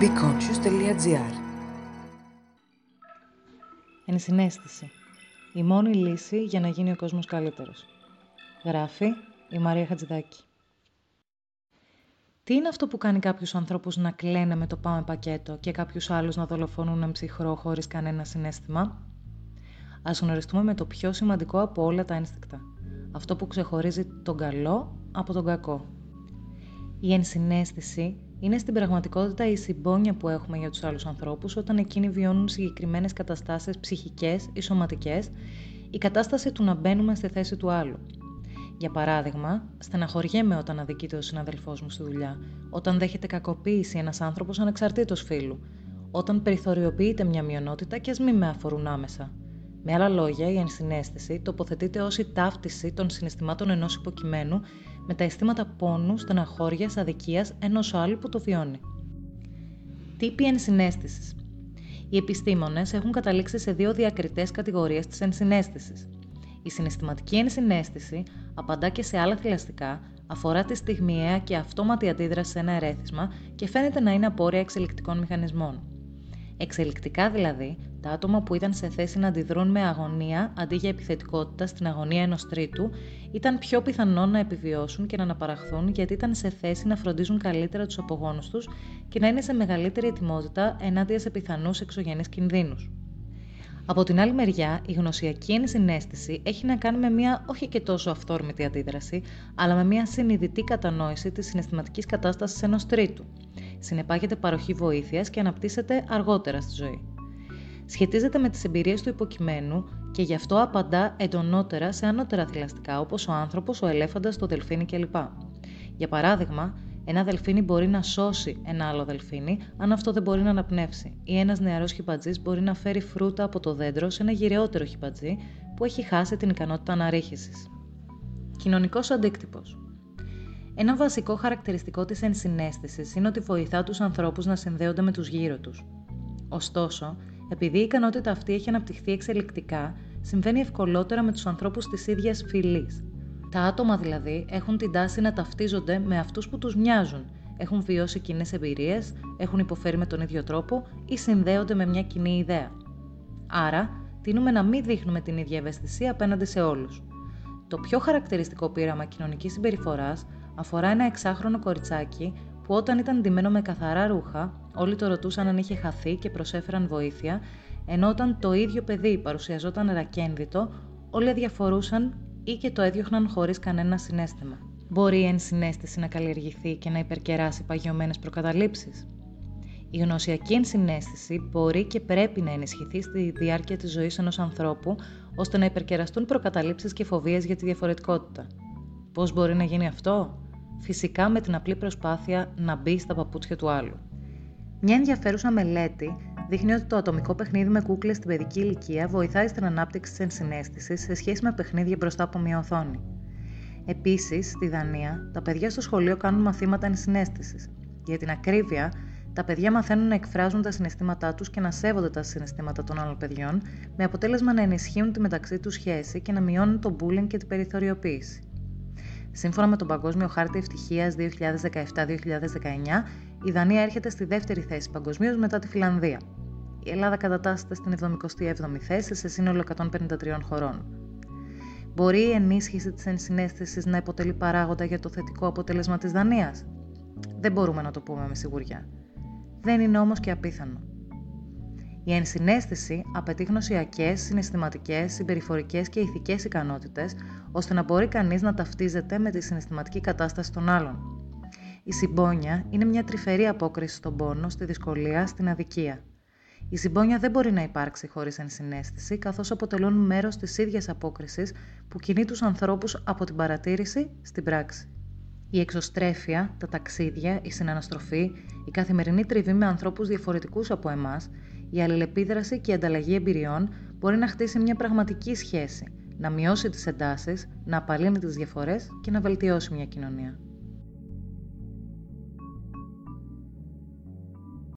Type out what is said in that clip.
beconscious.gr Ενσυναίσθηση. Η μόνη λύση για να γίνει ο κόσμος καλύτερος. Γράφει η Μαρία Χατζηδάκη. Τι είναι αυτό που κάνει κάποιους ανθρώπους να κλαίνε με το πάμε πακέτο και κάποιους άλλους να δολοφονούν ψυχρό χωρίς κανένα συνέστημα; Ας γνωριστούμε με το πιο σημαντικό από όλα τα ένστικτα. Αυτό που ξεχωρίζει τον καλό από τον κακό. Η ενσυναίσθηση είναι στην πραγματικότητα η συμπόνια που έχουμε για τους άλλους ανθρώπους όταν εκείνοι βιώνουν συγκεκριμένες καταστάσεις ψυχικές ή σωματικές, η κατάσταση του να μπαίνουμε στη θέση του άλλου. Για παράδειγμα, στεναχωριέμαι όταν αδικείται ο συναδελφός μου στη δουλειά, όταν δέχεται κακοποίηση ένας άνθρωπος ανεξαρτήτως φίλου, όταν περιθωριοποιείται μια μειονότητα και ας μην με αφορούν άμεσα. Με άλλα λόγια, η ενσυναίσθηση τοποθετείται ως η ταύτιση των συναισθημάτων ενός υποκειμένου με τα αισθήματα πόνου, στεναχώρια, αδικίας ενός άλλου που το βιώνει. Τύποι ενσυναίσθησης. Οι επιστήμονες έχουν καταλήξει σε δύο διακριτές κατηγορίες της ενσυναίσθησης. Η συναισθηματική ενσυναίσθηση απαντά και σε άλλα θηλαστικά, αφορά τη στιγμιαία και αυτόματη αντίδραση σε ένα ερέθισμα και φαίνεται να είναι απόρρια εξελικτικών μηχανισμών. Εξελικτικά δηλαδή, τα άτομα που ήταν σε θέση να αντιδρούν με αγωνία αντί για επιθετικότητα στην αγωνία ενός τρίτου, ήταν πιο πιθανό να επιβιώσουν και να αναπαραχθούν γιατί ήταν σε θέση να φροντίζουν καλύτερα τους απογόνους τους και να είναι σε μεγαλύτερη ετοιμότητα ενάντια σε πιθανούς εξωγενείς κινδύνους. Από την άλλη μεριά, η γνωσιακή ενσυναίσθηση έχει να κάνει με μια όχι και τόσο αυθόρμητη αντίδραση, αλλά με μια συνειδητή κατανόηση της συναισθηματικής κατάστασης ενός τρίτου. Συνεπάγεται παροχή βοήθειας και αναπτύσσεται αργότερα στη ζωή. Σχετίζεται με τις εμπειρίες του υποκειμένου και γι' αυτό απαντά εντονότερα σε ανώτερα θηλαστικά όπως ο άνθρωπος, ο ελέφαντας, το δελφίνι κλπ. Για παράδειγμα, ένα δελφίνι μπορεί να σώσει ένα άλλο δελφίνι, αν αυτό δεν μπορεί να αναπνεύσει, ή ένας νεαρός χιμπατζή μπορεί να φέρει φρούτα από το δέντρο σε ένα γυρεότερο χιμπατζή που έχει χάσει την ικανότητα αναρρίχησης. Κοινωνικός αντίκτυπος. Ένα βασικό χαρακτηριστικό της ενσυναίσθησης είναι ότι βοηθά τους ανθρώπους να συνδέονται με τους γύρω τους. Ωστόσο, επειδή η ικανότητα αυτή έχει αναπτυχθεί εξελικτικά, συμβαίνει ευκολότερα με τους ανθρώπους της ίδιας φυλής, τα άτομα δηλαδή έχουν την τάση να ταυτίζονται με αυτούς που τους μοιάζουν, έχουν βιώσει κοινές εμπειρίες, έχουν υποφέρει με τον ίδιο τρόπο ή συνδέονται με μια κοινή ιδέα. Άρα, τείνουμε να μην δείχνουμε την ίδια ευαισθησία απέναντι σε όλους. Το πιο χαρακτηριστικό πείραμα κοινωνικής συμπεριφοράς αφορά ένα εξάχρονο κοριτσάκι που όταν ήταν ντυμένο με καθαρά ρούχα, όλοι το ρωτούσαν αν είχε χαθεί και προσέφεραν βοήθεια, ενώ όταν το ίδιο παιδί παρουσιαζόταν ρακένδυτο, όλοι αδιαφορούσαν ή και το έδιωχναν χωρίς κανένα συνέστημα. Μπορεί η ενσυναίσθηση να καλλιεργηθεί και να υπερκεράσει παγιωμένες προκαταλήψεις. Η γνωσιακή ενσυναίσθηση μπορεί και πρέπει να ενισχυθεί στη διάρκεια της ζωής ενός ανθρώπου ώστε να υπερκεραστούν προκαταλήψεις και φοβίες για τη διαφορετικότητα. Πώς μπορεί να γίνει αυτό; Φυσικά με την απλή προσπάθεια να μπει στα παπούτσια του άλλου. Μια ενδιαφέρουσα μελέτη δείχνει ότι το ατομικό παιχνίδι με κούκλες στην παιδική ηλικία βοηθάει στην ανάπτυξη της ενσυναίσθησης σε σχέση με παιχνίδια μπροστά από μια οθόνη. Επίσης, στη Δανία, τα παιδιά στο σχολείο κάνουν μαθήματα ενσυναίσθησης. Για την ακρίβεια, τα παιδιά μαθαίνουν να εκφράζουν τα συναισθήματά τους και να σέβονται τα συναισθήματα των άλλων παιδιών, με αποτέλεσμα να ενισχύουν τη μεταξύ τους σχέση και να μειώνουν το bullying και την περιθωριοποίηση. Σύμφωνα με τον Παγκόσμιο Χάρτη Ευτυχίας 2017-2019, η Δανία έρχεται στη δεύτερη θέση παγκοσμίως μετά τη Φιλανδία. Η Ελλάδα κατατάσσεται στην 77η θέση σε σύνολο 153 χωρών. Μπορεί η ενίσχυση της ενσυναίσθησης να υποτελεί παράγοντα για το θετικό αποτέλεσμα της Δανίας; Δεν μπορούμε να το πούμε με σιγουριά. Δεν είναι όμως και απίθανο. Η ενσυναίσθηση απαιτεί γνωσιακές, συναισθηματικές, συμπεριφορικές και ηθικές ικανότητες, ώστε να μπορεί κανείς να ταυτίζεται με τη συναισθηματική κατάσταση των άλλων. Η συμπόνια είναι μια τρυφερή απόκριση στον πόνο, στη δυσκολία, στην αδικία. Η συμπόνια δεν μπορεί να υπάρξει χωρίς ενσυναίσθηση, καθώς αποτελούν μέρος της ίδιας απόκρισης που κινεί τους ανθρώπους από την παρατήρηση στην πράξη. Η εξωστρέφεια, τα ταξίδια, η συναναστροφή, η καθημερινή τριβή με ανθρώπους διαφορετικούς από εμάς, η αλληλεπίδραση και η ανταλλαγή εμπειριών μπορεί να χτίσει μια πραγματική σχέση, να μειώσει τις εντάσεις, να απαλύνει τις διαφορές και να βελτιώσει μια κοινωνία.